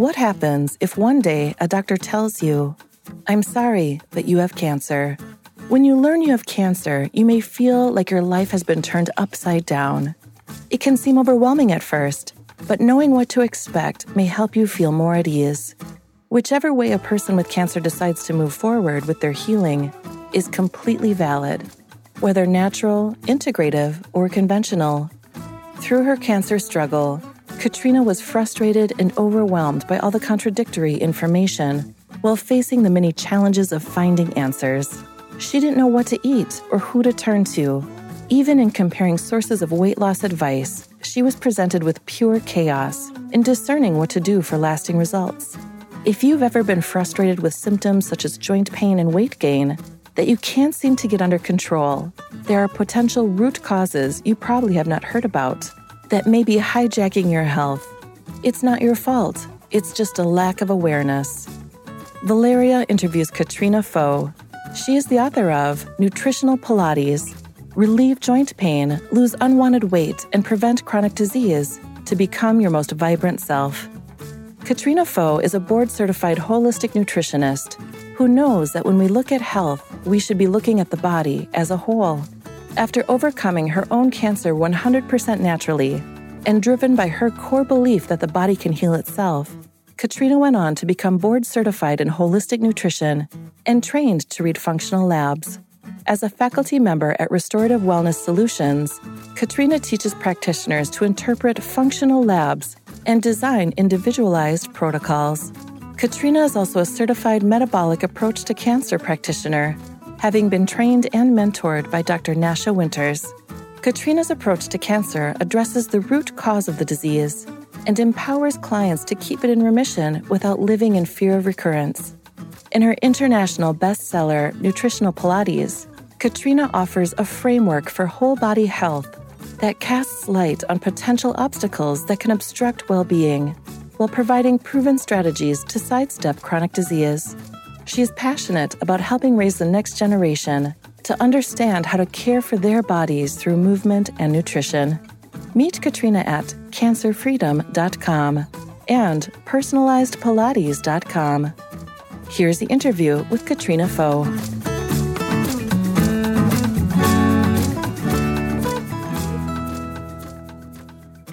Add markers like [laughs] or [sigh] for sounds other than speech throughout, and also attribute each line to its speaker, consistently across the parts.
Speaker 1: What happens if one day a doctor tells you I'm sorry but you have cancer. When you learn you have cancer, you may feel like your life has been turned upside down. It can seem overwhelming at first, but knowing what to expect may help you feel more at ease. Whichever way a person with cancer decides to move forward with their healing is completely valid, whether natural, integrative, or conventional. Through her cancer struggle, Katrina was frustrated and overwhelmed by all the contradictory information while facing the many challenges of finding answers. She didn't know what to eat or who to turn to. Even in comparing sources of weight loss advice, she was presented with pure chaos in discerning what to do for lasting results. If you've ever been frustrated with symptoms such as joint pain and weight gain that you can't seem to get under control, there are potential root causes you probably have not heard about that may be hijacking your health. It's not your fault, it's just a lack of awareness. Valeria interviews Katrina Foe. She is the author of Nutritional Pilates Relieve Joint Pain, Lose Unwanted Weight, and Prevent Chronic Disease to Become Your Most Vibrant Self. Katrina Foe is a board certified holistic nutritionist who knows that when we look at health, we should be looking at the body as a whole. After overcoming her own cancer 100% naturally and driven by her core belief that the body can heal itself, Katrina went on to become board certified in holistic nutrition and trained to read functional labs. As a faculty member at Restorative Wellness Solutions, Katrina teaches practitioners to interpret functional labs and design individualized protocols. Katrina is also a certified metabolic approach to cancer practitioner, having been trained and mentored by Dr. Nasha Winters. Katrina's approach to cancer addresses the root cause of the disease and empowers clients to keep it in remission without living in fear of recurrence. In her international bestseller, Nutritional Pilates, Katrina offers a framework for whole body health that casts light on potential obstacles that can obstruct well being while providing proven strategies to sidestep chronic disease. She is passionate about helping raise the next generation to understand how to care for their bodies through movement and nutrition. Meet Katrina at cancerfreedom.com and personalizedpilates.com. Here's the interview with Katrina Foe.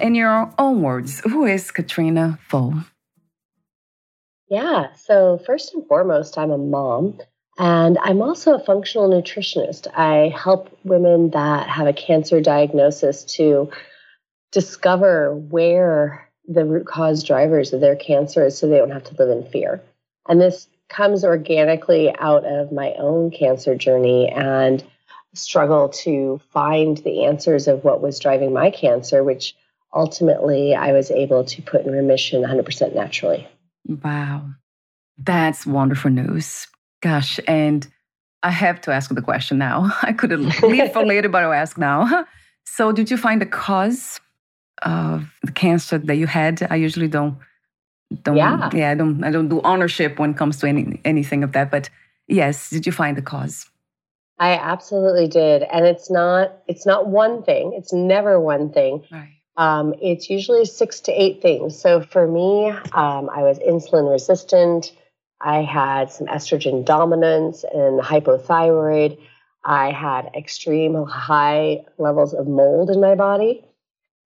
Speaker 2: In your own words, who is Katrina Foe?
Speaker 3: Yeah, so first and foremost, I'm a mom. And I'm also a functional nutritionist. I help women that have a cancer diagnosis to discover where the root cause drivers of their cancer is so they don't have to live in fear. And this comes organically out of my own cancer journey and struggle to find the answers of what was driving my cancer, which ultimately I was able to put in remission 100% naturally.
Speaker 2: Wow. That's wonderful news. Gosh. And I have to ask the question now. [laughs] I could leave for later, but I'll ask now. [laughs] So, did you find the cause of the cancer that you had. I usually don't don't
Speaker 3: yeah.
Speaker 2: yeah, I don't I don't do ownership when it comes to any anything of that. But yes, did you find the cause?
Speaker 3: I absolutely did. And it's not it's not one thing. It's never one thing.
Speaker 2: Right.
Speaker 3: Um, it's usually six to eight things. So for me, um, I was insulin resistant. I had some estrogen dominance and hypothyroid. I had extreme high levels of mold in my body.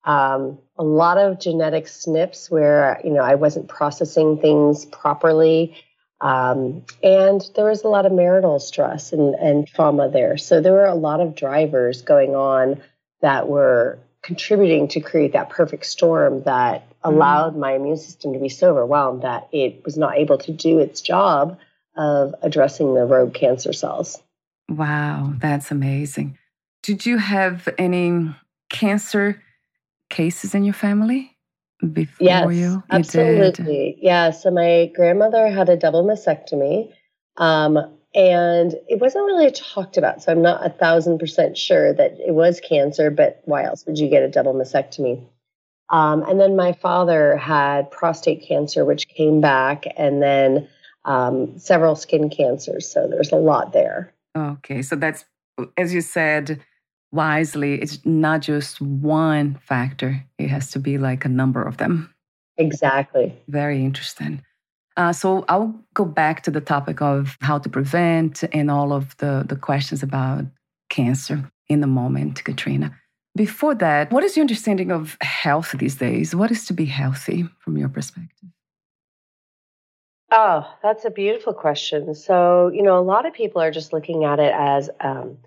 Speaker 3: um, a lot of genetic SNPs where you know I wasn't processing things properly, um, and there was a lot of marital stress and, and trauma there. So there were a lot of drivers going on that were contributing to create that perfect storm that mm-hmm. allowed my immune system to be so overwhelmed that it was not able to do its job of addressing the rogue cancer cells.
Speaker 2: Wow, that's amazing. Did you have any cancer cases in your family before
Speaker 3: yes,
Speaker 2: you? you
Speaker 3: absolutely.
Speaker 2: Did?
Speaker 3: Yeah. So my grandmother had a double mastectomy. Um, and it wasn't really talked about. So I'm not a thousand percent sure that it was cancer, but why else would you get a double mastectomy? Um, and then my father had prostate cancer, which came back, and then um, several skin cancers. So there's a lot there.
Speaker 2: Okay. So that's, as you said, wisely, it's not just one factor, it has to be like a number of them.
Speaker 3: Exactly.
Speaker 2: Very interesting. Uh, so I'll go back to the topic of how to prevent and all of the, the questions about cancer in the moment, Katrina. Before that, what is your understanding of health these days? What is to be healthy from your perspective?
Speaker 3: Oh, that's a beautiful question. So, you know, a lot of people are just looking at it as um,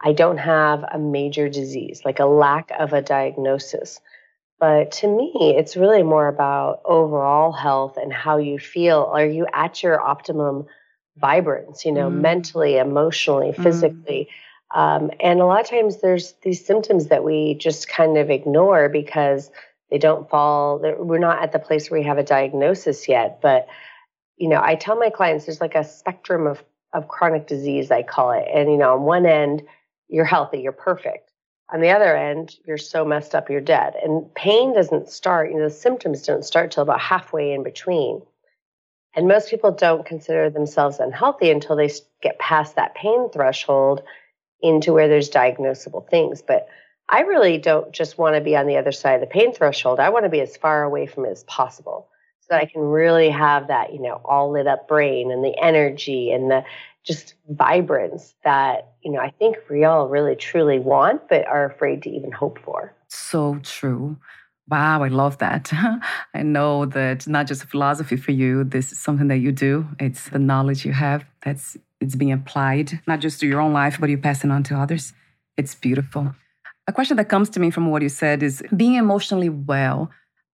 Speaker 3: I don't have a major disease, like a lack of a diagnosis. But to me, it's really more about overall health and how you feel. Are you at your optimum vibrance, you know, mm. mentally, emotionally, mm. physically? Mm. Um, and a lot of times there's these symptoms that we just kind of ignore because they don't fall, we're not at the place where we have a diagnosis yet. But, you know, I tell my clients there's like a spectrum of, of chronic disease, I call it. And, you know, on one end, you're healthy, you're perfect. On the other end, you're so messed up, you're dead. And pain doesn't start, you know, the symptoms don't start till about halfway in between. And most people don't consider themselves unhealthy until they get past that pain threshold into where there's diagnosable things. But I really don't just want to be on the other side of the pain threshold. I want to be as far away from it as possible so that I can really have that, you know, all lit up brain and the energy and the just vibrance that you know I think we all really truly want, but are afraid to even hope for.
Speaker 2: So true. Wow, I love that. [laughs] I know that not just philosophy for you, this is something that you do. It's the knowledge you have that's it's being applied, not just to your own life, but you're passing on to others. It's beautiful. A question that comes to me from what you said is being emotionally well.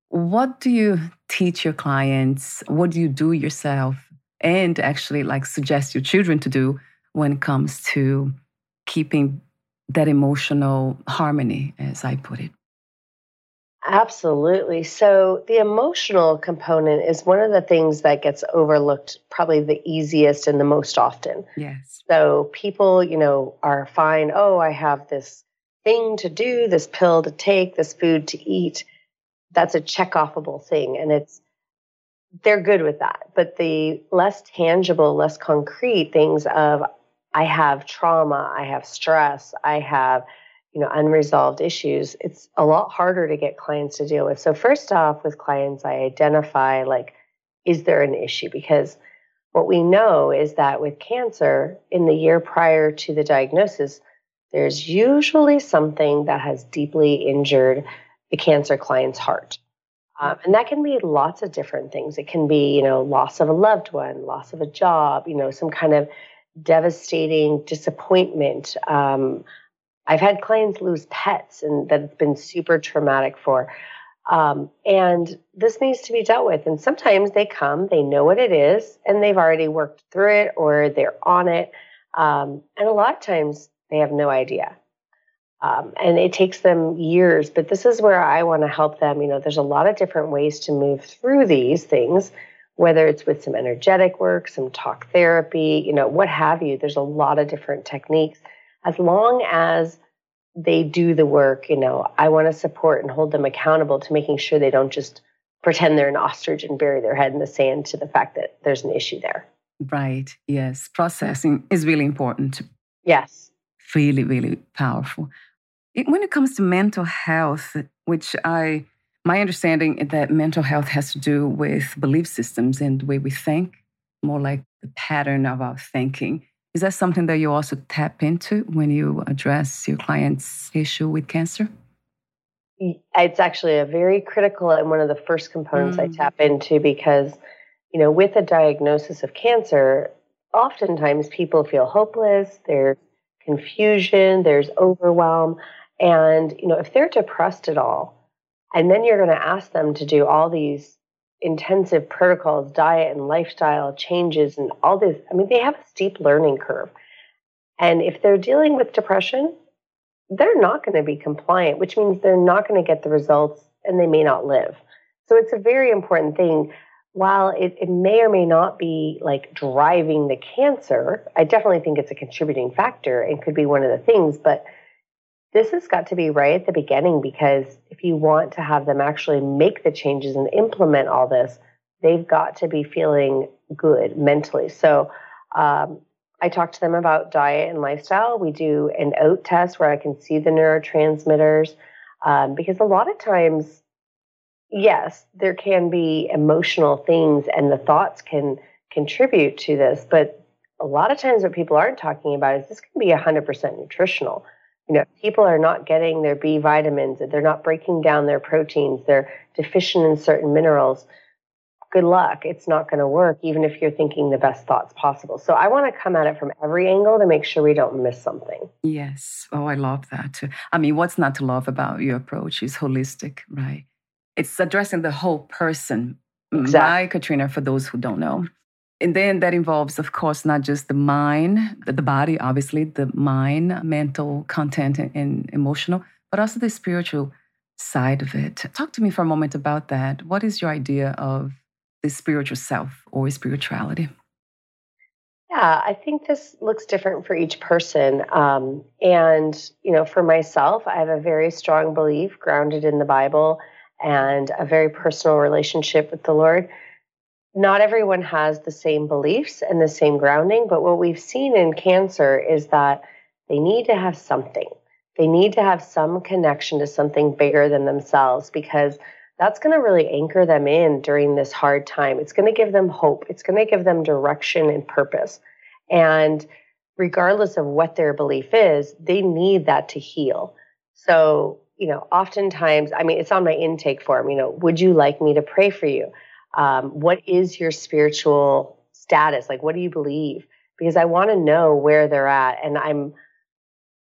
Speaker 2: What do you teach your clients? What do you do yourself and actually like suggest your children to do when it comes to keeping that emotional harmony, as I put it.
Speaker 3: Absolutely. So, the emotional component is one of the things that gets overlooked probably the easiest and the most often.
Speaker 2: Yes.
Speaker 3: So, people, you know, are fine. Oh, I have this thing to do, this pill to take, this food to eat. That's a check offable thing. And it's they're good with that. But the less tangible, less concrete things of I have trauma, I have stress, I have you know unresolved issues, it's a lot harder to get clients to deal with. So first off with clients I identify like is there an issue because what we know is that with cancer in the year prior to the diagnosis there's usually something that has deeply injured the cancer client's heart. Um, and that can be lots of different things. It can be, you know, loss of a loved one, loss of a job, you know, some kind of devastating disappointment. Um, I've had clients lose pets, and that's been super traumatic for. Um, and this needs to be dealt with. And sometimes they come, they know what it is, and they've already worked through it or they're on it. Um, and a lot of times they have no idea. Um, and it takes them years, but this is where I want to help them. You know, there's a lot of different ways to move through these things, whether it's with some energetic work, some talk therapy, you know, what have you. There's a lot of different techniques. As long as they do the work, you know, I want to support and hold them accountable to making sure they don't just pretend they're an ostrich and bury their head in the sand to the fact that there's an issue there.
Speaker 2: Right. Yes. Processing is really important.
Speaker 3: Yes.
Speaker 2: Really, really powerful when it comes to mental health, which I, my understanding is that mental health has to do with belief systems and the way we think, more like the pattern of our thinking. Is that something that you also tap into when you address your client's issue with cancer?
Speaker 3: it's actually a very critical and one of the first components mm. I tap into because, you know, with a diagnosis of cancer, oftentimes people feel hopeless, there's confusion, there's overwhelm. And, you know, if they're depressed at all, and then you're going to ask them to do all these intensive protocols, diet and lifestyle changes, and all this, I mean, they have a steep learning curve. And if they're dealing with depression, they're not going to be compliant, which means they're not going to get the results and they may not live. So it's a very important thing. While it, it may or may not be like driving the cancer, I definitely think it's a contributing factor and could be one of the things. But this has got to be right at the beginning because if you want to have them actually make the changes and implement all this, they've got to be feeling good mentally. So um, I talk to them about diet and lifestyle. We do an OAT test where I can see the neurotransmitters um, because a lot of times, yes, there can be emotional things and the thoughts can contribute to this, but a lot of times what people aren't talking about is this can be 100% nutritional. You know, people are not getting their B vitamins, they're not breaking down their proteins, they're deficient in certain minerals good luck. It's not going to work, even if you're thinking the best thoughts possible. So I want to come at it from every angle to make sure we don't miss something.
Speaker 2: Yes. Oh, I love that. I mean, what's not to love about your approach is holistic, right? It's addressing the whole person, exactly. right, Katrina, for those who don't know. And then that involves, of course, not just the mind, the, body, obviously, the mind, mental, content, and emotional, but also the spiritual side of it. Talk to me for a moment about that. What is your idea of the spiritual self or spirituality?
Speaker 3: Yeah, I think this looks different for each person. Um, and, you know, for myself, I have a very strong belief grounded in the Bible and a very personal relationship with the Lord. Not everyone has the same beliefs and the same grounding, but what we've seen in cancer is that they need to have something. They need to have some connection to something bigger than themselves because that's going to really anchor them in during this hard time. It's going to give them hope. It's going to give them direction and purpose. And regardless of what their belief is, they need that to heal. So, you know, oftentimes, I mean, it's on my intake form, you know, would you like me to pray for you? Um, what is your spiritual status? Like, what do you believe? Because I want to know where they're at. And I'm,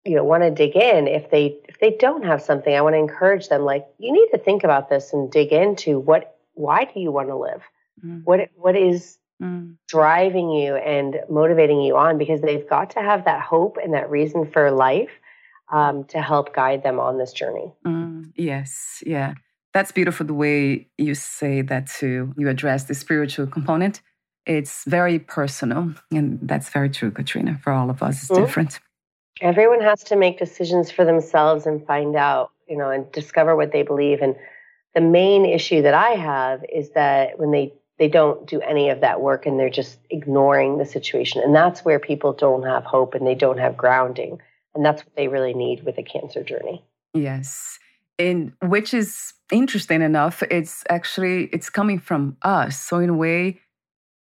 Speaker 3: you know want to dig in if they if they don't have something i want to encourage them like you need to think about this and dig into what why do you want to live mm. what what is mm. driving you and motivating you on because they've got to have that hope and that reason for life um, to help guide them on this journey
Speaker 2: mm. yes yeah that's beautiful the way you say that too you address the spiritual component it's very personal and that's very true katrina for all of us it's mm-hmm. different
Speaker 3: everyone has to make decisions for themselves and find out, you know, and discover what they believe. And the main issue that I have is that when they they don't do any of that work and they're just ignoring the situation. And that's where people don't have hope and they don't have grounding. And that's what they really need with a cancer journey.
Speaker 2: Yes. And which is interesting enough, it's actually it's coming from us. So in a way,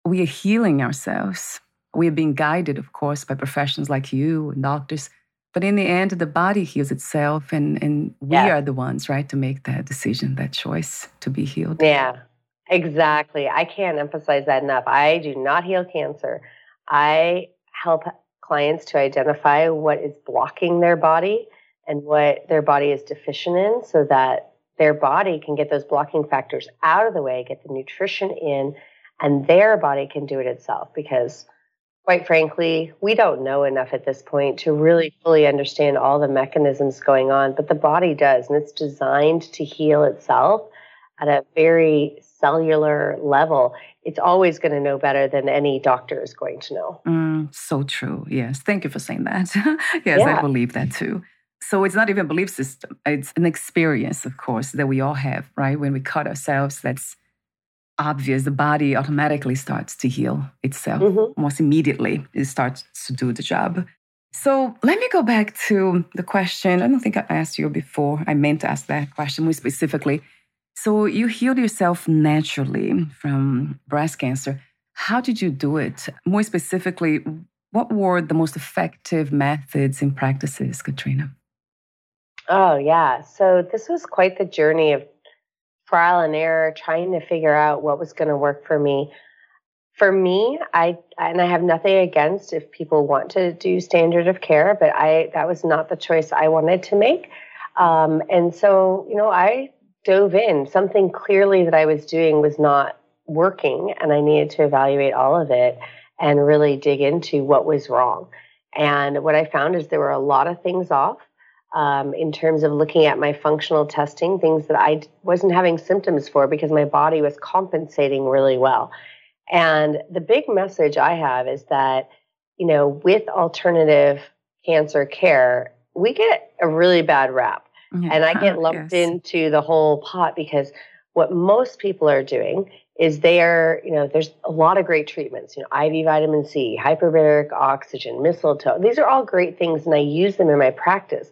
Speaker 2: we are healing ourselves we are being guided, of course, by professions like you and doctors. But in the end, the body heals itself, and, and we yeah. are the ones, right, to make that decision, that choice to be healed.
Speaker 3: Yeah, exactly. I can't emphasize that enough. I do not heal cancer. I help clients to identify what is blocking their body and what their body is deficient in so that their body can get those blocking factors out of the way, get the nutrition in, and their body can do it itself because quite frankly, we don't know enough at this point to really fully understand all the mechanisms going on, but the body does, and it's designed to heal itself at a very cellular level. It's always going to know better than any doctor is going to know.
Speaker 2: Mm, so true. Yes. Thank you for saying that. [laughs] yes, yeah. I believe that too. So it's not even a belief system. It's an experience, of course, that we all have, right? When we cut ourselves, that's obvious, the body automatically starts to heal itself mm-hmm. almost immediately. It starts to do the job. So let me go back to the question. I don't think I asked you before. I meant to ask that question more specifically. So you healed yourself naturally from breast cancer. How did you do it? More specifically, what were the most effective methods and practices, Katrina?
Speaker 3: Oh, yeah. So this was quite the journey of trial and error, trying to figure out what was going to work for me. For me, I and I have nothing against if people want to do standard of care, but I that was not the choice I wanted to make. Um, and so, you know, I dove in. Something clearly that I was doing was not working, and I needed to evaluate all of it and really dig into what was wrong. And what I found is there were a lot of things off um, in terms of looking at my functional testing, things that I wasn't having symptoms for because my body was compensating really well. And the big message I have is that, you know, with alternative cancer care, we get a really bad rap. And I get [laughs] lumped yes. into the whole pot because what most people are doing is they are, you know, there's a lot of great treatments, you know, IV vitamin C, hyperbaric oxygen, mistletoe. These are all great things, and I use them in my practice,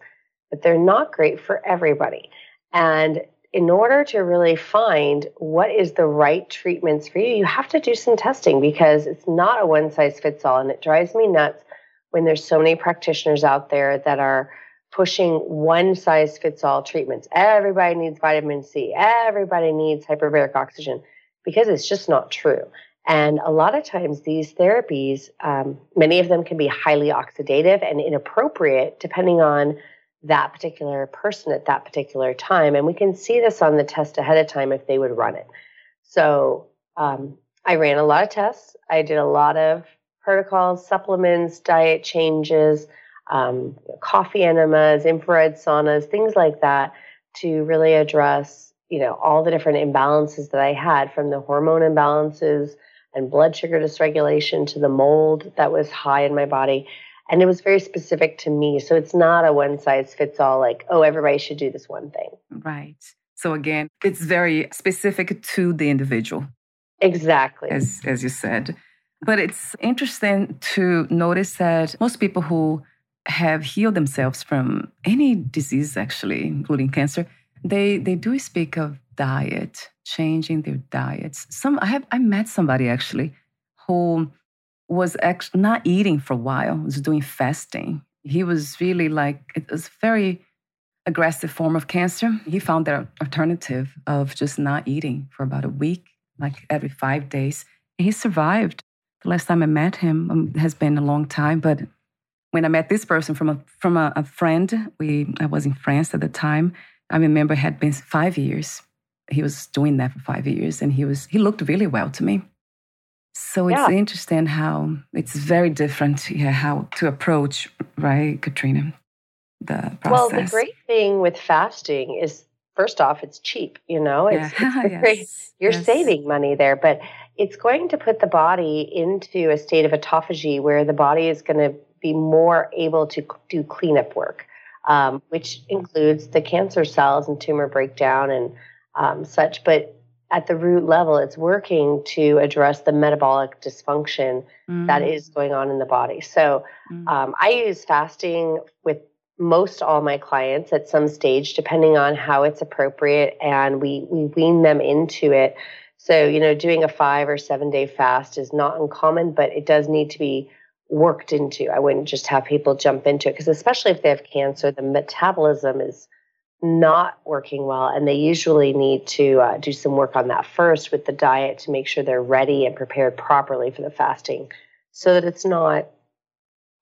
Speaker 3: but they're not great for everybody. And in order to really find what is the right treatments for you, you have to do some testing because it's not a one size fits all. And it drives me nuts when there's so many practitioners out there that are pushing one size fits all treatments. Everybody needs vitamin C, everybody needs hyperbaric oxygen because it's just not true. And a lot of times, these therapies, um, many of them can be highly oxidative and inappropriate depending on that particular person at that particular time. And we can see this on the test ahead of time if they would run it. So um, I ran a lot of tests. I did a lot of protocols, supplements, diet changes, um, coffee enemas, infrared saunas, things like that to really address you know, all the different imbalances that I had from the hormone imbalances and blood sugar dysregulation to the mold that was high in my body. And it was very specific to me. So it's not a one size fits all, like, oh, everybody should do this one thing.
Speaker 2: Right. So again, it's very specific to the individual.
Speaker 3: Exactly.
Speaker 2: As, as you said. But it's interesting to notice that most people who have healed themselves from any disease, actually, including cancer, they they do speak of diet, changing their diets. Some I have I met somebody actually who was actually not eating for a while, was doing fasting. He was really like it was very aggressive form of cancer. He found that alternative of just not eating for about a week, like every five days. He survived. The last time I met him um, has been a long time, but when I met this person from a from a, a friend, we I was in France at the time I remember it had been five years. He was doing that for five years, and he was he looked really well to me. So it's yeah. interesting how it's very different, yeah, how to approach, right, Katrina, the process.
Speaker 3: Well, the great thing with fasting is, first off, it's cheap. You know, it's, yeah. it's [laughs] yes. you're yes. saving money there, but it's going to put the body into a state of autophagy where the body is going to be more able to do cleanup work um, which includes the cancer cells and tumor breakdown and um, such. But at the root level, it's working to address the metabolic dysfunction mm. that is going on in the body. So mm. um, I use fasting with most all my clients at some stage, depending on how it's appropriate, and we we wean them into it. So you know, doing a five or seven day fast is not uncommon, but it does need to be worked into. I wouldn't just have people jump into it because, especially if they have cancer, the metabolism is not working well, and they usually need to uh, do some work on that first with the diet to make sure they're ready and prepared properly for the fasting so that it's not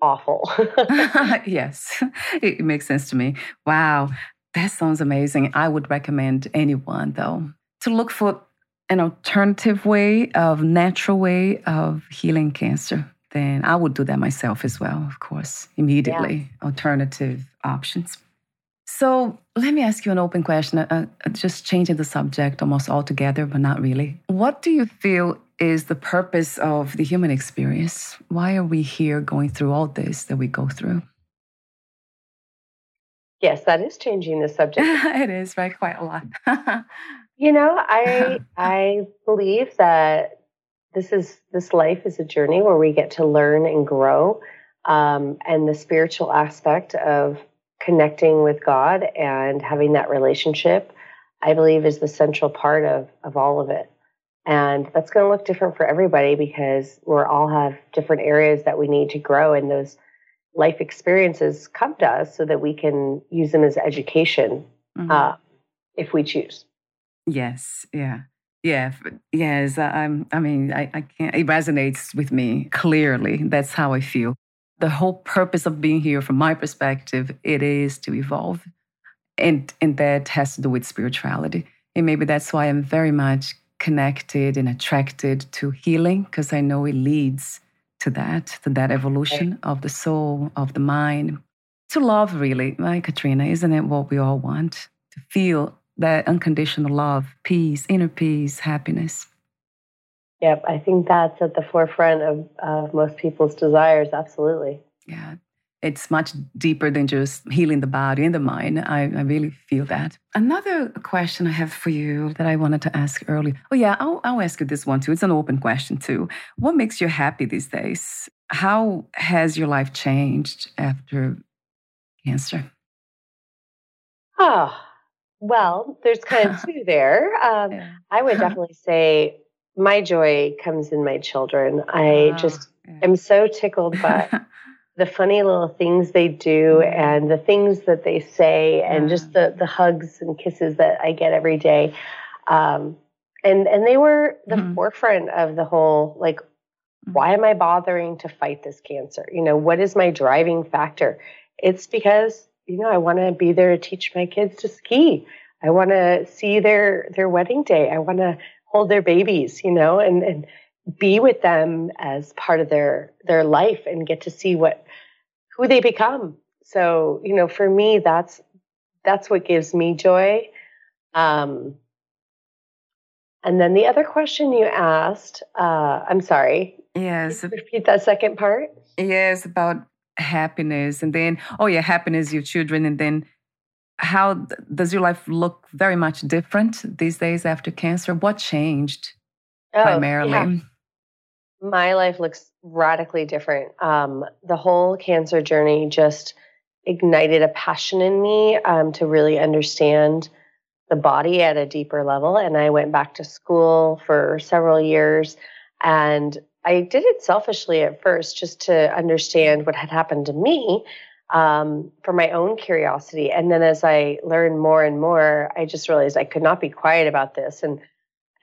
Speaker 3: awful. [laughs] [laughs]
Speaker 2: yes, it makes sense to me. Wow, that sounds amazing. I would recommend anyone, though, to look for an alternative way of natural way of healing cancer then I would do that myself as well, of course, immediately. Yeah. Alternative options. So let me ask you an open question, uh, uh, just changing the subject almost altogether, but not really. What do you feel is the purpose of the human experience? Why are we here going through all this that we go through?
Speaker 3: Yes, that is changing the subject. [laughs]
Speaker 2: it is, right? Quite a lot. [laughs]
Speaker 3: you know, I [laughs] I believe that this is this life is a journey where we get to learn and grow um, and the spiritual aspect of connecting with god and having that relationship i believe is the central part of of all of it and that's going to look different for everybody because we all have different areas that we need to grow and those life experiences come to us so that we can use them as education mm-hmm. uh, if we choose.
Speaker 2: Yes, yeah. Yeah, yes. I'm, I mean, I, I can't, it resonates with me clearly. That's how I feel. The whole purpose of being here, from my perspective, it is to evolve. And, and that has to do with spirituality. And maybe that's why I'm very much connected and attracted to healing, because I know it leads to that, to that evolution of the soul, of the mind, to love, really, right, Katrina? Isn't it what we all want? To feel that unconditional love, peace, inner peace, happiness.
Speaker 3: Yep, I think that's at the forefront of, of most people's desires. Absolutely.
Speaker 2: Yeah, it's much deeper than just healing the body and the mind. I, I, really feel that. Another question I have for you that I wanted to ask earlier. Oh, yeah, I'll, I'll ask you this one too. It's an open question too. What makes you happy these days? How has your life changed after cancer?
Speaker 3: Oh, well, there's kind of [laughs] two there. Um, yeah. I would definitely say my joy comes in my children. I oh, just yeah. am so tickled by [laughs] the funny little things they do mm-hmm. and the things that they say and just the the hugs and kisses that I get every day. Um, and and they were the mm-hmm. forefront of the whole like mm-hmm. why am I bothering to fight this cancer? You know, what is my driving factor? It's because you know, I want to be there to teach my kids to ski. I want to see their their wedding day. I want to hold their babies, you know, and and be with them as part of their their life and get to see what who they become. So, you know, for me that's that's what gives me joy. Um and then the other question you asked, uh, I'm sorry.
Speaker 2: Yes.
Speaker 3: Repeat that second part.
Speaker 2: Yes, about happiness and then oh yeah happiness your children and then how does your life look very much different these days after cancer? What changed oh, primarily? yeah.
Speaker 3: my life looks radically different. Um, the whole cancer journey just ignited a passion in me um, to really understand the body at a deeper level and i went back to school for several years and I did it selfishly at first just to understand what had happened to me um, for my own curiosity. And then as I learned more and more, I just realized I could not be quiet about this. And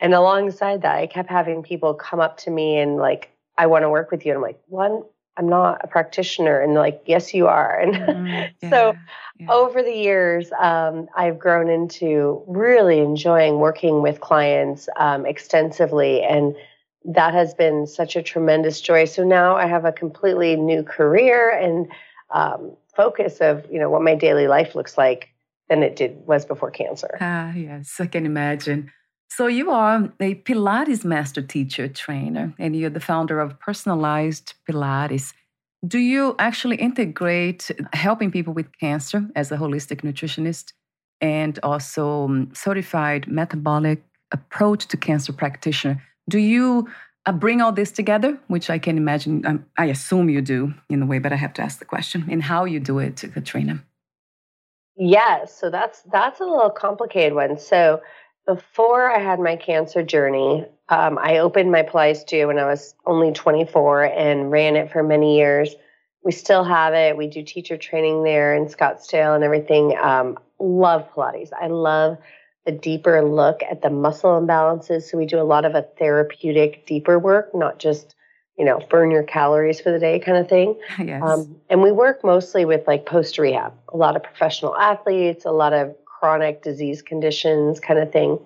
Speaker 3: and alongside that, I kept having people come up to me and like, I want to work with you. And I'm like, one, I'm not a practitioner. And like, yes, you are. And mm, [laughs] yeah, so yeah. over the years, um, I've grown into really enjoying working with clients um, extensively and that has been such a tremendous joy. So now I have a completely new career and um, focus of you know what my daily life looks like than it did was before cancer.
Speaker 2: Ah, yes, I can imagine. So you are a Pilates master teacher trainer, and you're the founder of Personalized Pilates. Do you actually integrate helping people with cancer as a holistic nutritionist and also um, certified metabolic approach to cancer practitioner? Do you uh, bring all this together, which I can imagine, um, I assume you do in a way, but I have to ask the question, in how you do it, Katrina?
Speaker 3: Yes, so that's that's a little complicated one. So before I had my cancer journey, um, I opened my Pilates studio when I was only 24 and ran it for many years. We still have it. We do teacher training there in Scottsdale and everything. Um, love Pilates. I love a deeper look at the muscle imbalances. So we do a lot of a therapeutic, deeper work, not just you know burn your calories for the day kind of thing. [laughs]
Speaker 2: Yes. Um,
Speaker 3: and we work mostly with like post rehab, a lot of professional athletes, a lot of chronic disease conditions kind of thing.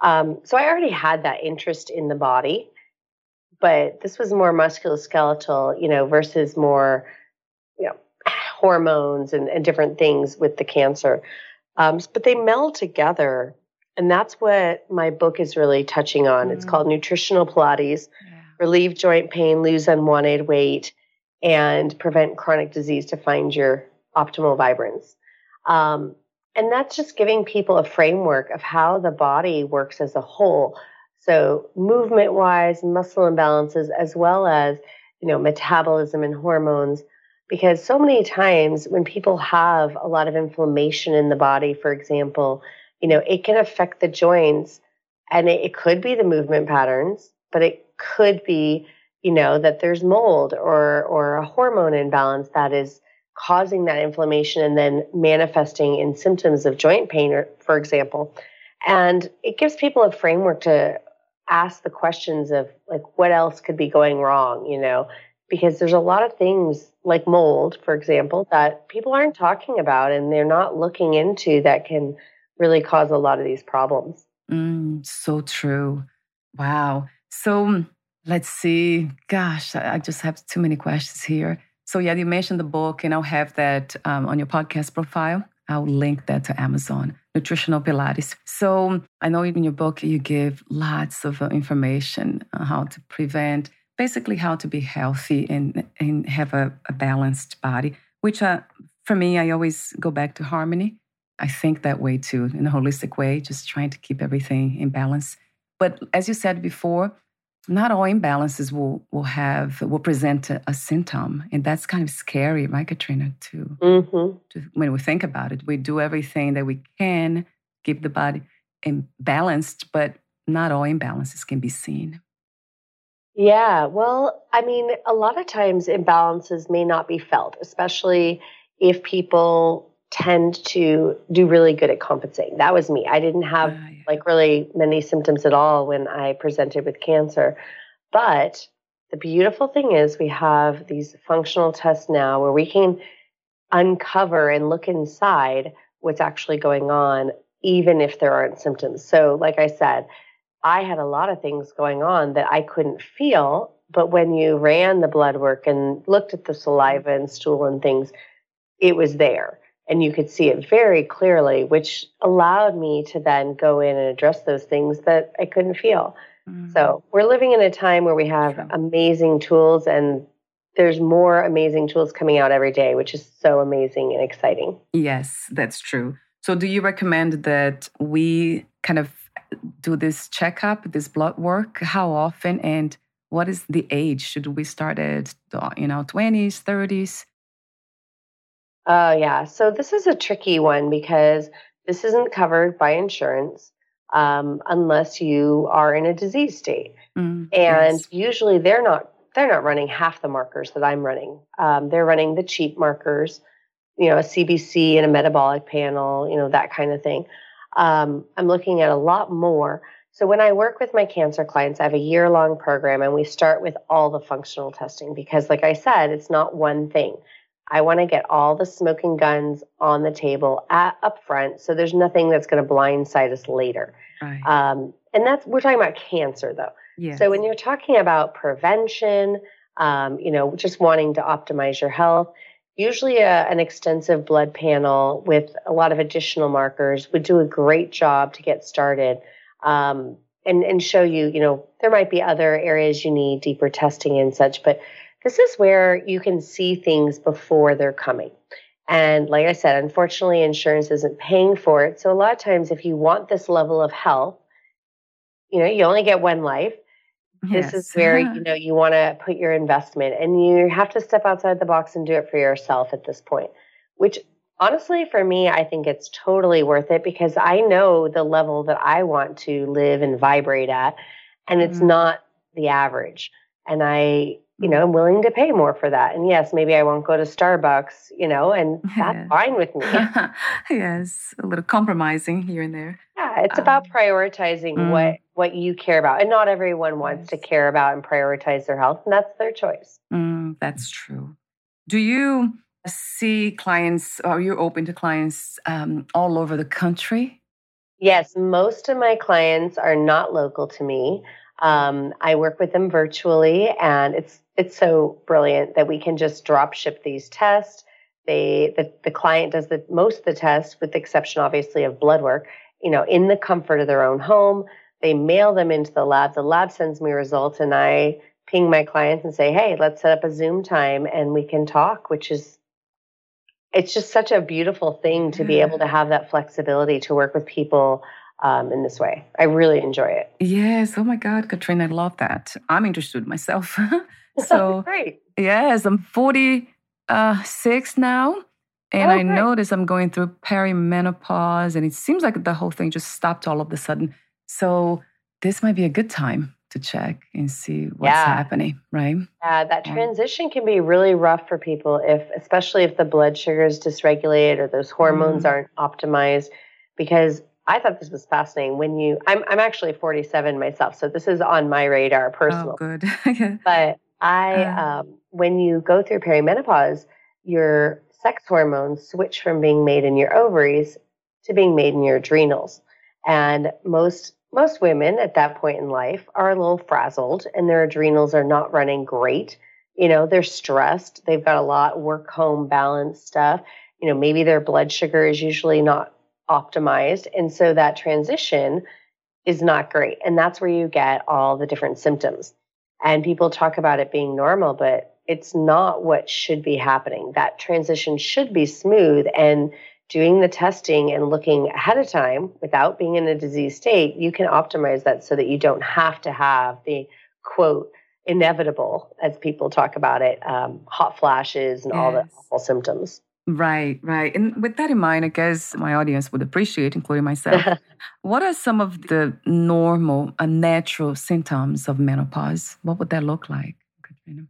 Speaker 3: Um, so I already had that interest in the body, but this was more musculoskeletal, you know, versus more, you know, [sighs] hormones and, and different things with the cancer. Um, but they meld together. And that's what my book is really touching on. Mm. It's called Nutritional Pilates yeah. Relieve Joint Pain, Lose Unwanted Weight, and Prevent Chronic Disease to Find Your Optimal Vibrance. Um, and that's just giving people a framework of how the body works as a whole. So, movement wise, muscle imbalances, as well as you know metabolism and hormones because so many times when people have a lot of inflammation in the body for example you know it can affect the joints and it, it could be the movement patterns but it could be you know, that there's mold or or a hormone imbalance that is causing that inflammation and then manifesting in symptoms of joint pain, or, for example. And it gives people a framework to ask the questions of like what else could be going wrong, you know, because there's a lot of things like mold, for example, that people aren't talking about and they're not looking into that can really cause a lot of these problems.
Speaker 2: Mm, so true. Wow. So let's see. Gosh, I just have too many questions here. So, yeah, you mentioned the book, and I'll have that um, on your podcast profile. I'll link that to Amazon, Nutritional Pilates. So, I know in your book you give lots of uh, information on how to prevent, basically, how to be healthy and, and have a, a balanced body, which uh, for me, I always go back to harmony. I think that way too, in a holistic way, just trying to keep everything in balance. But as you said before, not all imbalances will will have will present a, a symptom, and that's kind of scary, right, Katrina? Too. Mm-hmm. To, when we think about it, we do everything that we can keep the body balanced, but not all imbalances can be seen.
Speaker 3: Yeah, well, I mean, a lot of times imbalances may not be felt, especially if people tend to do really good at compensating. That was me. I didn't have ah, like really many symptoms at all when I presented with cancer. But the beautiful thing is we have these functional tests now where we can uncover and look inside what's actually going on even if there aren't symptoms. So like I said, I had a lot of things going on that I couldn't feel, but when you ran the blood work and looked at the saliva and stool and things, it was there and you could see it very clearly, which allowed me to then go in and address those things that I couldn't feel. Mm-hmm. So we're living in a time where we have True. amazing tools and there's more amazing tools coming out every day, which is so amazing and exciting.
Speaker 2: Yes, that's true. So do you recommend that we kind of do this checkup, this blood work? How often and what is the age? Should we start at you know 20s, 30s?
Speaker 3: Uh, yeah. So this is a tricky one because this isn't covered by insurance um, unless you are in a disease state, mm, and yes. usually they're not they're not running half the markers that I'm running. Um, they're running the cheap markers, you know, a CBC and a metabolic panel, you know, that kind of thing. Um, I'm looking at a lot more. So when I work with my cancer clients, I have a year long program, and we start with all the functional testing because, like I said, it's not one thing. I want to get all the smoking guns on the table at, up front so there's nothing that's going to blindside us later. Right. Um, and that's, we're talking about cancer though. Yes. So when you're talking about prevention, um, you know, just wanting to optimize your health, usually a, an extensive blood panel with a lot of additional markers would do a great job to get started. Um, and, and show you, you know, there might be other areas you need deeper testing and such, but this is where you can see things before they're coming. And like I said, unfortunately, insurance isn't paying for it. So a lot of times, if you want this level of health, you know, you only get one life. Yes. This is where you [laughs] know you want to put your investment, and you have to step outside the box and do it for yourself at this point. Which honestly, for me, I think it's totally worth it because I know the level that I want to live and vibrate at, and it's mm-hmm. not the average. And I you know, I'm willing to pay more for that. And yes, maybe I won't go to Starbucks, you know, and [laughs] that's fine with me. [laughs]
Speaker 2: yes, a little compromising here and there.
Speaker 3: Yeah, it's um, about prioritizing mm. what what you care about, and not everyone wants yes. to care about and prioritize their health, and that's their choice.
Speaker 2: Mm, that's true. Do you see clients? Are you open to clients um, all over the country?
Speaker 3: Yes, most of my clients are not local to me. Um, I work with them virtually, and it's it's so brilliant that we can just drop ship these tests. They the, the client does the most of the tests, with the exception obviously of blood work, you know, in the comfort of their own home. They mail them into the lab. The lab sends me results, and I ping my clients and say, "Hey, let's set up a Zoom time and we can talk," which is it's just such a beautiful thing to be able to have that flexibility to work with people um, in this way. I really enjoy it.
Speaker 2: Yes. Oh my God, Katrina, I love that. I'm interested myself. [laughs] so [laughs]
Speaker 3: great.
Speaker 2: Yes, I'm 46 now. And oh, I notice I'm going through perimenopause, and it seems like the whole thing just stopped all of a sudden. So this might be a good time to check and see what's yeah. happening, right?
Speaker 3: Yeah, that transition can be really rough for people if especially if the blood sugar is dysregulated or those hormones mm. aren't optimized because I thought this was fascinating when you I'm I'm actually 47 myself, so this is on my radar personal.
Speaker 2: Oh, good. [laughs]
Speaker 3: but I uh, um, when you go through perimenopause, your sex hormones switch from being made in your ovaries to being made in your adrenals. And most most women at that point in life are a little frazzled and their adrenals are not running great. You know, they're stressed. They've got a lot work home balance stuff. You know, maybe their blood sugar is usually not optimized. And so that transition is not great. And that's where you get all the different symptoms. And people talk about it being normal, but it's not what should be happening. That transition should be smooth and doing the testing and looking ahead of time without being in a disease state, you can optimize that so that you don't have to have the quote inevitable, as people talk about it, um, hot flashes and yes. all the awful symptoms.
Speaker 2: Right, right. And with that in mind, I guess my audience would appreciate, including myself, [laughs] what are some of the normal and natural symptoms of menopause? What would that look like, Katrina?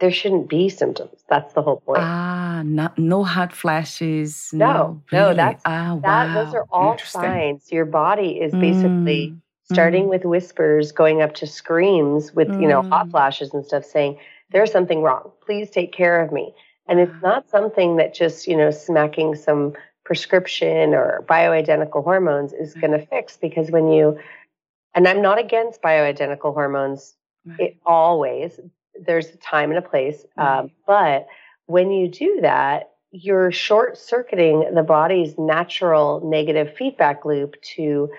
Speaker 3: there shouldn't be symptoms. That's the whole point.
Speaker 2: Ah, not, no hot flashes.
Speaker 3: No, no, really? that's ah, that. Wow. Those are all signs. Your body is basically mm. starting mm. with whispers, going up to screams with mm. you know hot mm. flashes and stuff, saying there's something wrong. Please take care of me. And it's ah. not something that just you know smacking some prescription or bioidentical hormones is going to fix because when you and I'm not against bioidentical hormones right. it always there's a time and a place. Um, but when you do that, you're short circuiting the body's natural negative feedback loop to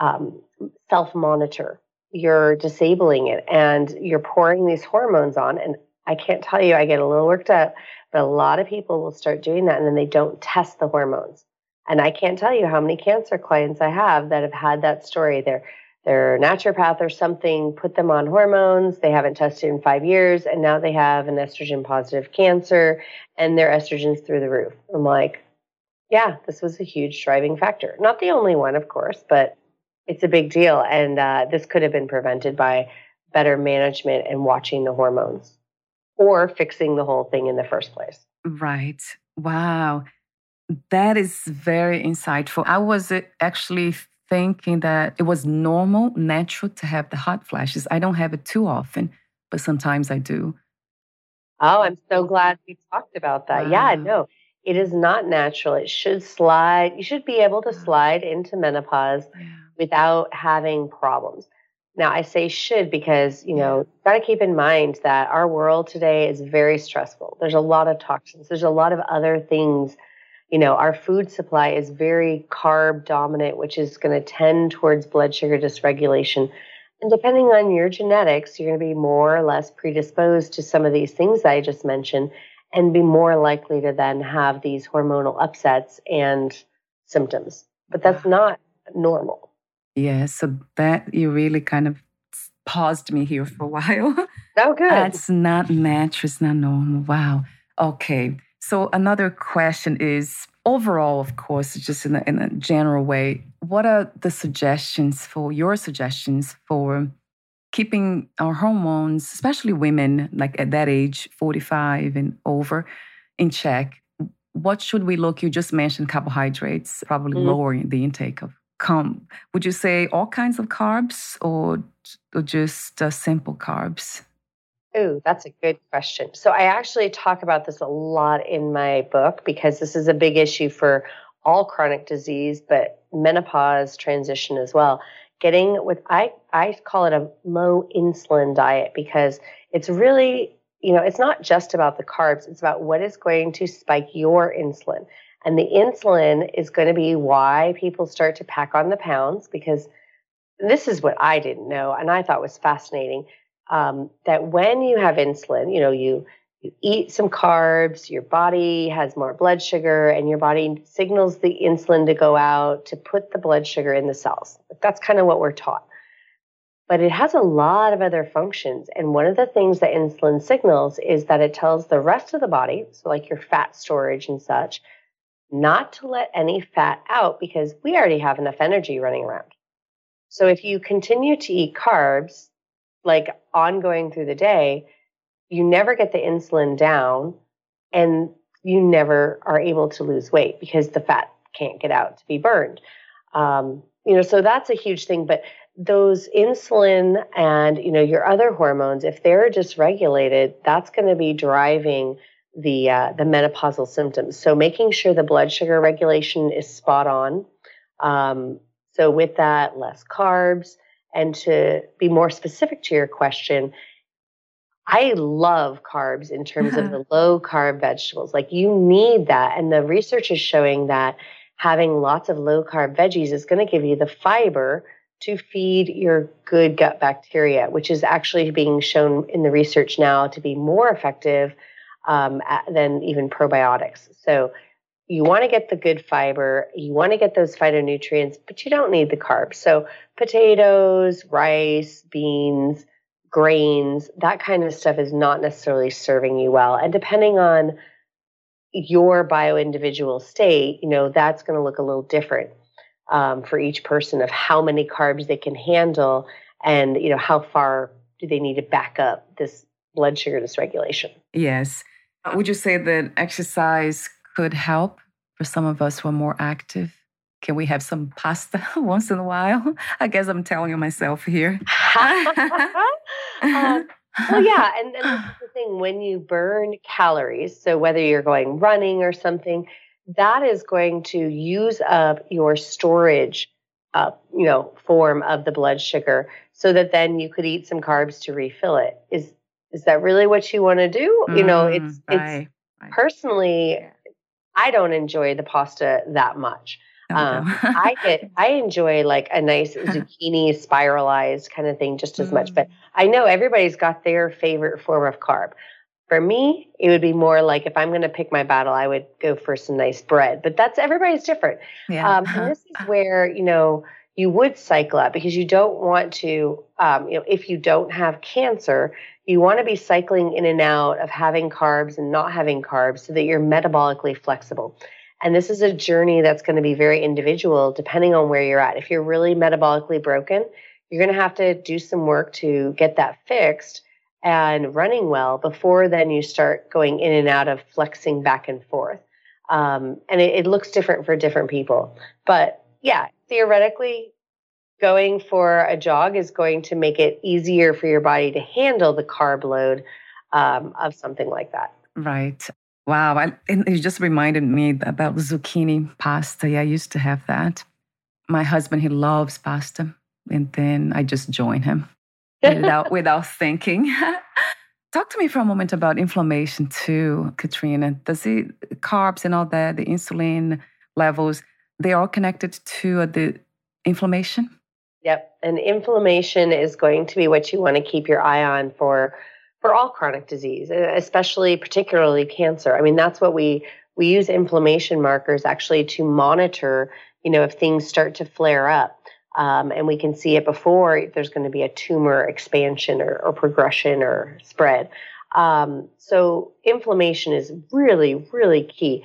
Speaker 3: um, self monitor. You're disabling it and you're pouring these hormones on. And I can't tell you, I get a little worked up, but a lot of people will start doing that and then they don't test the hormones. And I can't tell you how many cancer clients I have that have had that story. They're their naturopath or something put them on hormones. They haven't tested in five years, and now they have an estrogen positive cancer, and their estrogen's through the roof. I'm like, yeah, this was a huge driving factor. Not the only one, of course, but it's a big deal. And uh, this could have been prevented by better management and watching the hormones or fixing the whole thing in the first place.
Speaker 2: Right. Wow. That is very insightful. I was uh, actually thinking that it was normal, natural to have the hot flashes. I don't have it too often, but sometimes I do.
Speaker 3: Oh, I'm so glad we talked about that. Wow. Yeah, no, it is not natural. It should slide. You should be able to slide into menopause yeah. without having problems. Now, I say should because, you know, got to keep in mind that our world today is very stressful. There's a lot of toxins, there's a lot of other things you know, our food supply is very carb dominant, which is going to tend towards blood sugar dysregulation. And depending on your genetics, you're going to be more or less predisposed to some of these things that I just mentioned and be more likely to then have these hormonal upsets and symptoms. But that's not normal.
Speaker 2: Yeah, so that you really kind of paused me here for a while. [laughs]
Speaker 3: Oh, good.
Speaker 2: That's not natural. It's not normal. Wow. Okay. So another question is overall, of course, just in a, in a general way, what are the suggestions for your suggestions for keeping our hormones, especially women, like at that age, 45 and over, in check? What should we look? You just mentioned carbohydrates, probably mm-hmm. lowering the intake of com. Would you say all kinds of carbs or, or just uh, simple carbs?
Speaker 3: Oh, that's a good question. So I actually talk about this a lot in my book because this is a big issue for all chronic disease, but menopause transition as well. Getting what I I call it a low insulin diet because it's really, you know, it's not just about the carbs, it's about what is going to spike your insulin. And the insulin is going to be why people start to pack on the pounds because this is what I didn't know and I thought was fascinating um, that when you have insulin, you know, you you eat some carbs, your body has more blood sugar, and your body signals the insulin to go out to put the blood sugar in the cells. That's kind of what we're taught. But it has a lot of other functions. And one of the things that insulin signals is that it tells the rest of the body, so like your fat storage and such, not to let any fat out because we already have enough energy running around. So if you continue to eat carbs, like ongoing through the day, you never get the insulin down and you never are able to lose weight because the fat can't get out to be burned. Um, you know, so that's a huge thing. But those insulin and you know your other hormones, if they're dysregulated, that's going to be driving the uh, the menopausal symptoms. So making sure the blood sugar regulation is spot on. Um, so with that, less carbs, and to be more specific to your question, I love carbs in terms of the low carb vegetables. Like you need that, and the research is showing that having lots of low carb veggies is going to give you the fiber to feed your good gut bacteria, which is actually being shown in the research now to be more effective um, than even probiotics. So you want to get the good fiber, you want to get those phytonutrients, but you don't need the carbs. So potatoes, rice, beans, grains, that kind of stuff is not necessarily serving you well. And depending on your bio individual state, you know, that's going to look a little different um, for each person of how many carbs they can handle and, you know, how far do they need to back up this blood sugar dysregulation.
Speaker 2: Yes. Would you say that exercise could help for some of us who are more active? Can we have some pasta [laughs] once in a while? [laughs] I guess I'm telling myself here. [laughs]
Speaker 3: um, well, yeah, and, and the thing when you burn calories, so whether you're going running or something, that is going to use up your storage, uh, you know, form of the blood sugar, so that then you could eat some carbs to refill it. Is is that really what you want to do? Mm, you know, mm, it's right, it's right. personally. I don't enjoy the pasta that much. Oh, um, I get I enjoy like a nice [laughs] zucchini spiralized kind of thing just as mm. much. But mm. I know everybody's got their favorite form of carb. For me, it would be more like if I'm going to pick my battle, I would go for some nice bread. But that's everybody's different. Yeah. Um, and [laughs] this is where you know you would cycle up because you don't want to. Um, you know, if you don't have cancer, you want to be cycling in and out of having carbs and not having carbs so that you're metabolically flexible. And this is a journey that's going to be very individual depending on where you're at. If you're really metabolically broken, you're going to have to do some work to get that fixed and running well before then you start going in and out of flexing back and forth. Um, and it, it looks different for different people. But yeah, theoretically, going for a jog is going to make it easier for your body to handle the carb load um, of something like that.
Speaker 2: Right. Wow. I, it just reminded me about zucchini pasta. Yeah, I used to have that. My husband, he loves pasta. And then I just join him without, [laughs] without thinking. [laughs] Talk to me for a moment about inflammation too, Katrina. Does it, carbs and all that, the insulin levels, they are connected to the inflammation?
Speaker 3: Yep. And inflammation is going to be what you want to keep your eye on for for all chronic disease, especially particularly cancer. I mean, that's what we we use inflammation markers actually to monitor, you know, if things start to flare up. Um, and we can see it before there's going to be a tumor expansion or, or progression or spread. Um, so inflammation is really, really key.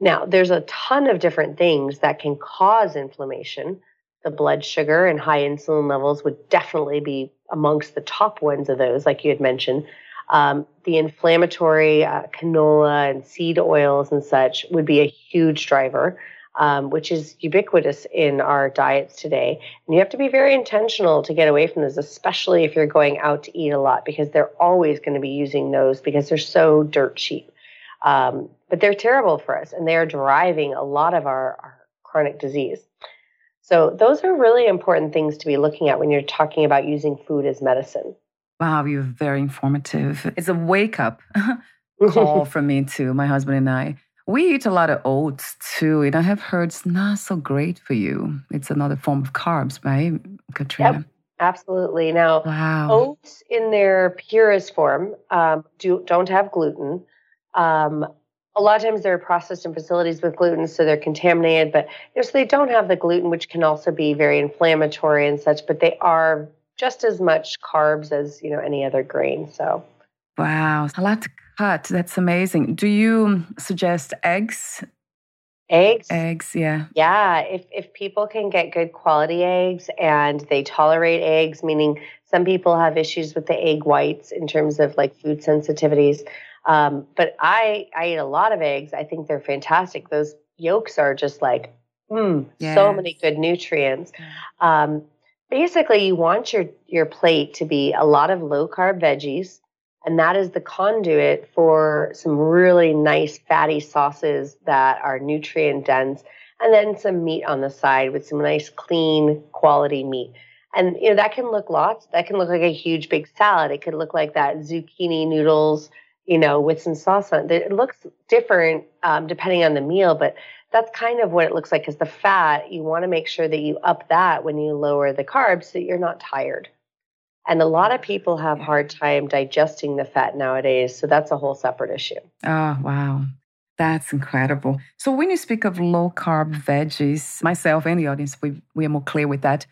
Speaker 3: Now, there's a ton of different things that can cause inflammation the blood sugar and high insulin levels would definitely be amongst the top ones of those, like you had mentioned. Um, the inflammatory uh, canola and seed oils and such would be a huge driver, um, which is ubiquitous in our diets today. And you have to be very intentional to get away from those, especially if you're going out to eat a lot, because they're always going to be using those because they're so dirt cheap. Um, but they're terrible for us, and they are driving a lot of our, our chronic disease. So, those are really important things to be looking at when you're talking about using food as medicine.
Speaker 2: Wow, you're very informative. It's a wake up [laughs] call for me, too, my husband and I. We eat a lot of oats too, and I have heard it's not so great for you. It's another form of carbs, right, Katrina? Yep,
Speaker 3: absolutely. Now, wow. oats in their purest form um, do, don't have gluten. Um, a lot of times they're processed in facilities with gluten, so they're contaminated. But you know, so they don't have the gluten, which can also be very inflammatory and such. But they are just as much carbs as you know any other grain. So,
Speaker 2: wow, a lot to cut. That's amazing. Do you suggest eggs
Speaker 3: Eggs?
Speaker 2: Eggs, yeah.
Speaker 3: Yeah. If if people can get good quality eggs and they tolerate eggs, meaning some people have issues with the egg whites in terms of like food sensitivities. Um, but I I eat a lot of eggs. I think they're fantastic. Those yolks are just like mm, yes. so many good nutrients. Um, basically, you want your your plate to be a lot of low carb veggies and that is the conduit for some really nice fatty sauces that are nutrient dense. And then some meat on the side with some nice, clean, quality meat. And you know that can look lots. That can look like a huge big salad. It could look like that zucchini noodles, you know, with some sauce on it. It looks different um, depending on the meal, but that's kind of what it looks like. Because the fat, you want to make sure that you up that when you lower the carbs, so that you're not tired. And a lot of people have hard time digesting the fat nowadays. So that's a whole separate issue.
Speaker 2: Oh, wow. That's incredible. So when you speak of low carb veggies, myself and the audience, we, we are more clear with that.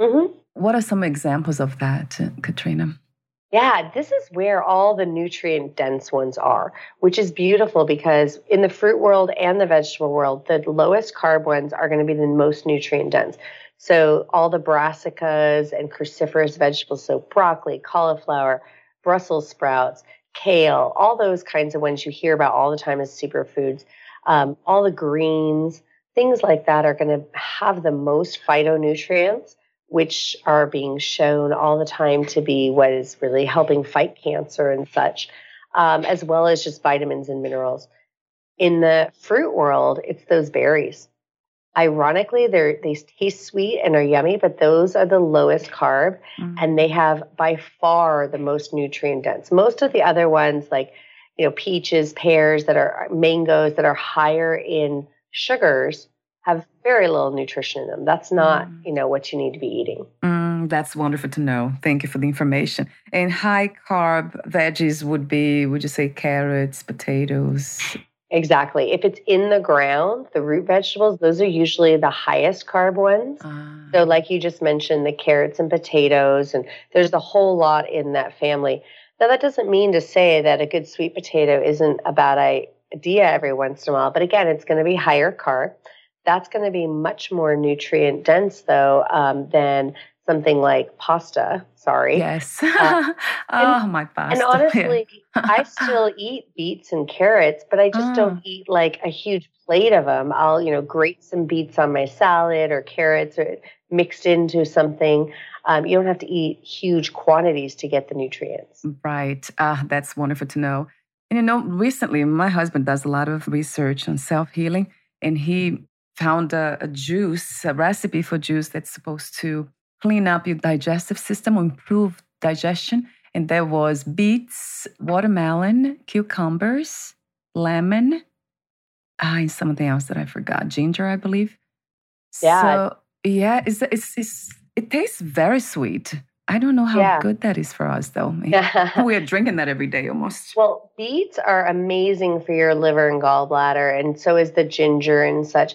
Speaker 2: Mm-hmm. What are some examples of that, Katrina?
Speaker 3: Yeah, this is where all the nutrient dense ones are, which is beautiful because in the fruit world and the vegetable world, the lowest carb ones are going to be the most nutrient dense. So all the brassicas and cruciferous vegetables, so broccoli, cauliflower, Brussels sprouts, kale, all those kinds of ones you hear about all the time as superfoods, um, all the greens, things like that are going to have the most phytonutrients, which are being shown all the time to be what is really helping fight cancer and such, um, as well as just vitamins and minerals. In the fruit world, it's those berries. Ironically, they they taste sweet and are yummy, but those are the lowest carb, mm-hmm. and they have by far the most nutrient dense. Most of the other ones, like you know peaches, pears, that are mangoes that are higher in sugars, have very little nutrition in them. That's not mm. you know what you need to be eating.
Speaker 2: Mm, that's wonderful to know. Thank you for the information. And high carb veggies would be, would you say carrots, potatoes?
Speaker 3: Exactly. If it's in the ground, the root vegetables, those are usually the highest carb ones. Uh, so, like you just mentioned, the carrots and potatoes, and there's a whole lot in that family. Now, that doesn't mean to say that a good sweet potato isn't a bad idea every once in a while, but again, it's going to be higher carb. That's going to be much more nutrient dense, though, um, than something like pasta. Sorry.
Speaker 2: Yes. Uh, [laughs] oh, and, my pasta.
Speaker 3: And [laughs] honestly, I still [laughs] eat beets and carrots, but I just oh. don't eat like a huge plate of them. I'll, you know, grate some beets on my salad or carrots or mixed into something. Um, you don't have to eat huge quantities to get the nutrients.
Speaker 2: Right. Uh, that's wonderful to know. And you know, recently my husband does a lot of research on self healing, and he found a, a juice, a recipe for juice that's supposed to clean up your digestive system, improve digestion. And there was beets, watermelon, cucumbers, lemon, ah, and something else that I forgot, ginger, I believe.
Speaker 3: Yeah.
Speaker 2: So yeah, it's, it's, it's it tastes very sweet. I don't know how yeah. good that is for us, though. [laughs] [laughs] we are drinking that every day almost.
Speaker 3: Well, beets are amazing for your liver and gallbladder, and so is the ginger and such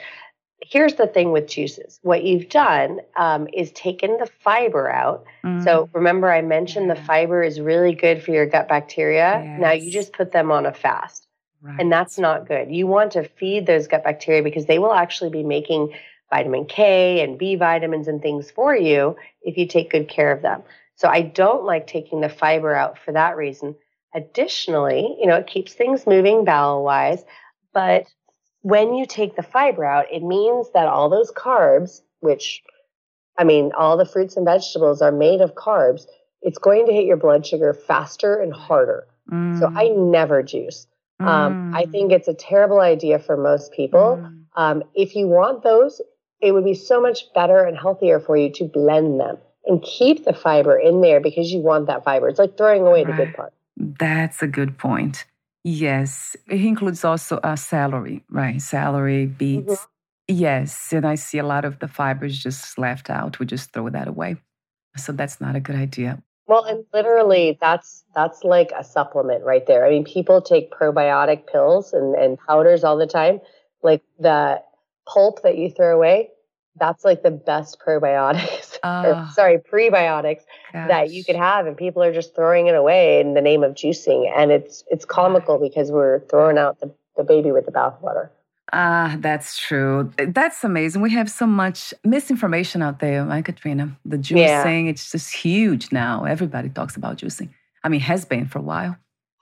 Speaker 3: here's the thing with juices what you've done um, is taken the fiber out mm. so remember i mentioned yeah. the fiber is really good for your gut bacteria yes. now you just put them on a fast right. and that's not good you want to feed those gut bacteria because they will actually be making vitamin k and b vitamins and things for you if you take good care of them so i don't like taking the fiber out for that reason additionally you know it keeps things moving bowel wise but when you take the fiber out, it means that all those carbs, which I mean, all the fruits and vegetables are made of carbs, it's going to hit your blood sugar faster and harder. Mm. So I mm. never juice. Mm. Um, I mm. think it's a terrible idea for most people. Mm. Um, if you want those, it would be so much better and healthier for you to blend them and keep the fiber in there because you want that fiber. It's like throwing away right. the good part.
Speaker 2: That's a good point. Yes, it includes also uh, celery, right? Celery, beets. Mm-hmm. Yes, and I see a lot of the fibers just left out. We just throw that away. So that's not a good idea.
Speaker 3: Well, and literally that's that's like a supplement right there. I mean, people take probiotic pills and, and powders all the time. Like the pulp that you throw away, that's like the best probiotics [laughs] or, ah. sorry prebiotics gosh. that you could have and people are just throwing it away in the name of juicing and it's it's comical because we're throwing out the, the baby with the bathwater
Speaker 2: Ah, that's true. That's amazing. We have so much misinformation out there, right, Katrina? The juicing, yeah. it's just huge now. Everybody talks about juicing. I mean, has been for a while.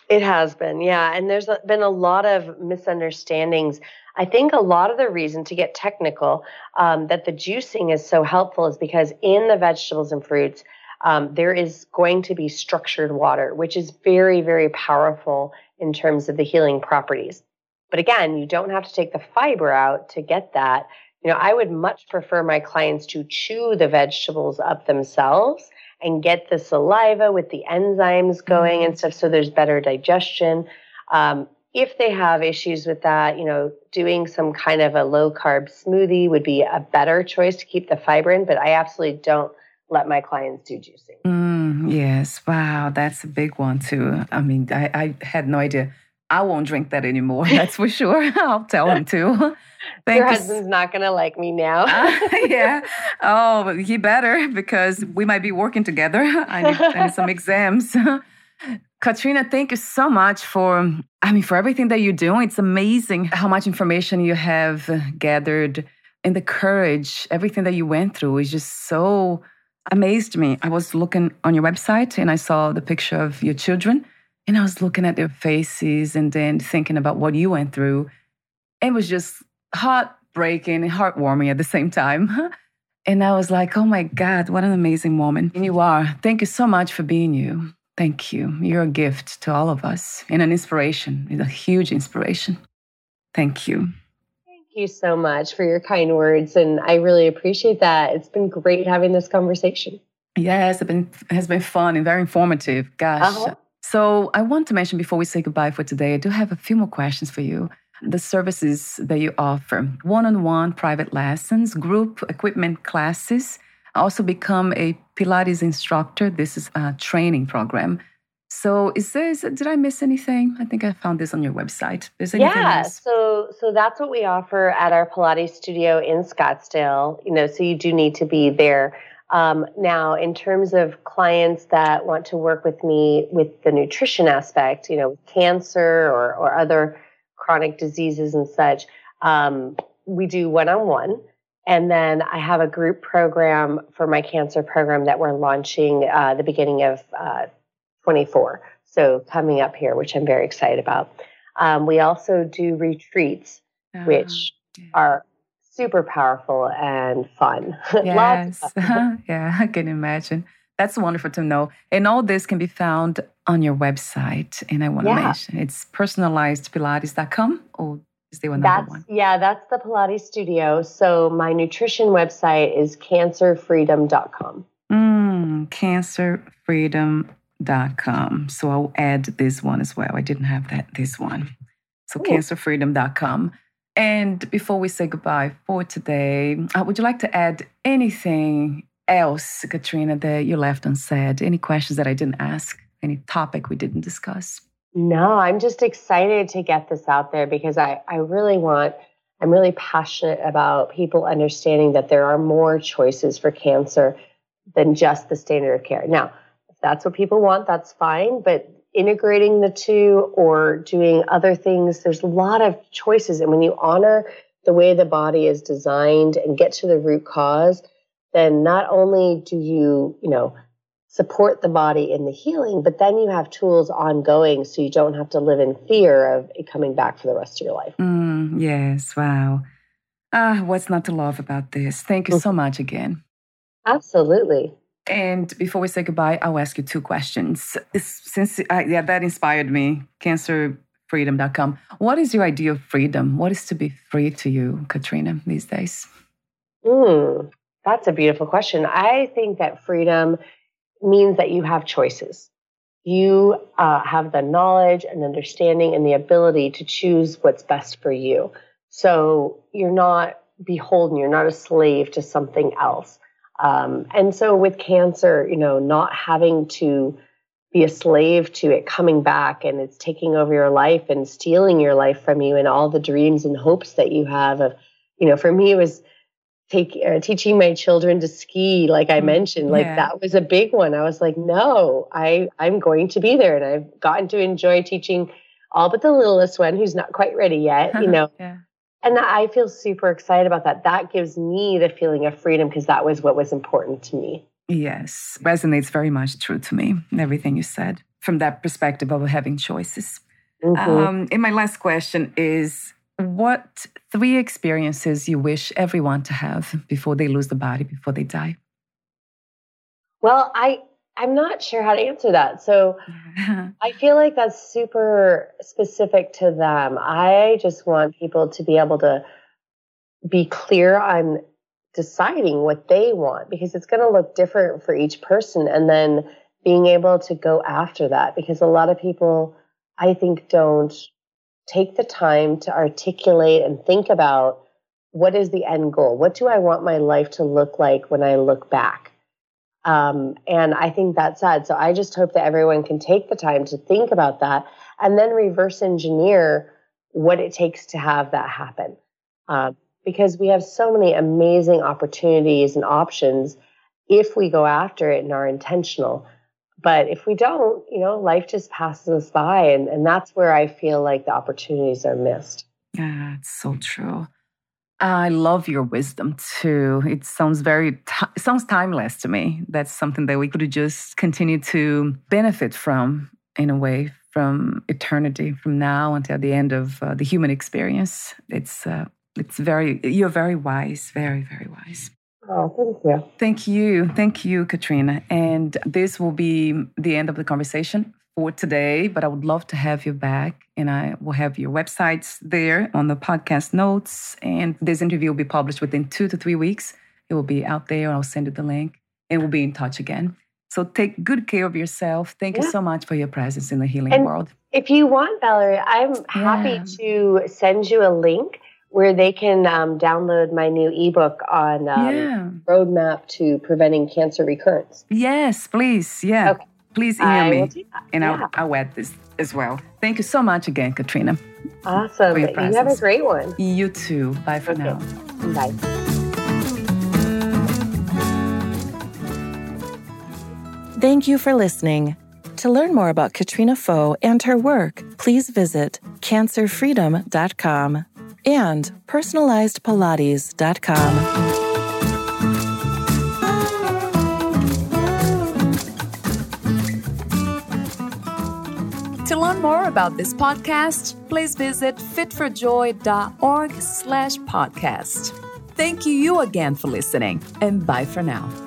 Speaker 3: It has been, yeah. And there's been a lot of misunderstandings. I think a lot of the reason to get technical um, that the juicing is so helpful is because in the vegetables and fruits, um, there is going to be structured water, which is very, very powerful in terms of the healing properties. But again, you don't have to take the fiber out to get that. You know, I would much prefer my clients to chew the vegetables up themselves and get the saliva with the enzymes going and mm-hmm. stuff so there's better digestion. Um, if they have issues with that, you know, doing some kind of a low carb smoothie would be a better choice to keep the fiber in, but I absolutely don't let my clients do juicing.
Speaker 2: Mm, yes. Wow. That's a big one, too. I mean, I, I had no idea I won't drink that anymore. [laughs] That's for sure. [laughs] I'll tell him to. [laughs]
Speaker 3: Thank Your husband's not going to like me now. uh,
Speaker 2: yeah. Oh, he better because we might be working together. I need, I need some exams. Katrina, thank you so much for, I mean, for everything that you're doing. It's amazing how much information you have gathered and the courage, everything that you went through is just so amazed me. I was looking on your website and I saw the picture of your children and I was looking at their faces and then thinking about what you went through. It was just heartbreaking and heartwarming at the same time. [laughs] And I was like, oh my God, what an amazing woman. And you are. Thank you so much for being you. Thank you. You're a gift to all of us and an inspiration, it's a huge inspiration. Thank you.
Speaker 3: Thank you so much for your kind words. And I really appreciate that. It's been great having this conversation.
Speaker 2: Yes, it's been, it has been fun and very informative. Gosh. Uh-huh. So, I want to mention before we say goodbye for today, I do have a few more questions for you. The services that you offer one on one private lessons, group equipment classes, also become a Pilates instructor. This is a training program. So is this did I miss anything? I think I found this on your website. Is anything
Speaker 3: yeah,
Speaker 2: else?
Speaker 3: so so that's what we offer at our Pilates studio in Scottsdale. You know, so you do need to be there um, now, in terms of clients that want to work with me with the nutrition aspect, you know, cancer or, or other chronic diseases and such, um, we do one on one. And then I have a group program for my cancer program that we're launching uh, the beginning of uh, 24. So coming up here, which I'm very excited about. Um, we also do retreats, uh-huh. which are super powerful and fun. [laughs]
Speaker 2: Yes. [laughs] Yeah, I can imagine. That's wonderful to know. And all this can be found on your website. And I want yeah. to mention it's personalizedpilates.com or is
Speaker 3: that's,
Speaker 2: one?
Speaker 3: Yeah, that's the Pilates studio. So my nutrition website is cancerfreedom.com.
Speaker 2: Mm, cancerfreedom.com. So I'll add this one as well. I didn't have that this one. So Ooh. cancerfreedom.com. And before we say goodbye for today, uh, would you like to add anything else, Katrina, that you left unsaid? Any questions that I didn't ask? Any topic we didn't discuss?
Speaker 3: No, I'm just excited to get this out there because I, I really want, I'm really passionate about people understanding that there are more choices for cancer than just the standard of care. Now, if that's what people want, that's fine. But integrating the two or doing other things. There's a lot of choices. And when you honor the way the body is designed and get to the root cause, then not only do you, you know, support the body in the healing, but then you have tools ongoing so you don't have to live in fear of it coming back for the rest of your life.
Speaker 2: Mm, yes, wow. Ah, what's not to love about this? Thank you so much again.
Speaker 3: Absolutely.
Speaker 2: And before we say goodbye, I'll ask you two questions. Since uh, yeah, that inspired me, cancerfreedom.com. What is your idea of freedom? What is to be free to you, Katrina, these days?
Speaker 3: Mm, that's a beautiful question. I think that freedom means that you have choices. You uh, have the knowledge and understanding and the ability to choose what's best for you. So you're not beholden, you're not a slave to something else. Um, and so with cancer, you know, not having to be a slave to it coming back and it's taking over your life and stealing your life from you and all the dreams and hopes that you have of, you know, for me, it was take, uh, teaching my children to ski, like I mm, mentioned, like yeah. that was a big one. I was like, no, I, I'm going to be there. And I've gotten to enjoy teaching all but the littlest one who's not quite ready yet, you [laughs] know. yeah And I feel super excited about that. That gives me the feeling of freedom because that was what was important to me.
Speaker 2: Yes, resonates very much true to me, everything you said from that perspective of having choices. Mm-hmm. Um, and my last question is what three experiences you wish everyone to have before they lose the body, before they die?
Speaker 3: Well, I I'm not sure how to answer that. So [laughs] I feel like that's super specific to them. I just want people to be able to be clear on deciding what they want because it's going to look different for each person and then being able to go after that because a lot of people I think don't take the time to articulate and think about what is the end goal? What do I want my life to look like when I look back? Um, and I think that's sad. So I just hope that everyone can take the time to think about that and then reverse engineer what it takes to have that happen. Uh, because we have so many amazing opportunities and options if we go after it and are intentional. But if we don't, you know, life just passes us by. And, and that's where I feel like the opportunities are missed.
Speaker 2: Yeah, it's so true. I love your wisdom too. It sounds very it sounds timeless to me. That's something that we could just continue to benefit from in a way from eternity, from now until the end of uh, the human experience. It's uh, it's very you're very wise, very very wise.
Speaker 3: Oh, thank you.
Speaker 2: Thank you. Thank you, Katrina. And this will be the end of the conversation for today, but I would love to have you back. And I will have your websites there on the podcast notes. And this interview will be published within two to three weeks. It will be out there. I'll send you the link and we'll be in touch again. So take good care of yourself. Thank yeah. you so much for your presence in the healing
Speaker 3: and
Speaker 2: world.
Speaker 3: If you want, Valerie, I'm happy yeah. to send you a link where they can um, download my new ebook on um, yeah. roadmap to preventing cancer recurrence.
Speaker 2: Yes, please. Yeah. Okay. Please email me, and yeah. I'll, I'll add this as well. Thank you so much again, Katrina.
Speaker 3: Awesome. You have a great one.
Speaker 2: You too. Bye for okay. now.
Speaker 3: Bye.
Speaker 1: Thank you for listening. To learn more about Katrina Foe and her work, please visit cancerfreedom.com and personalizedpilates.com.
Speaker 4: To learn more about this podcast, please visit fitforjoy.org slash podcast. Thank you again for listening, and bye for now.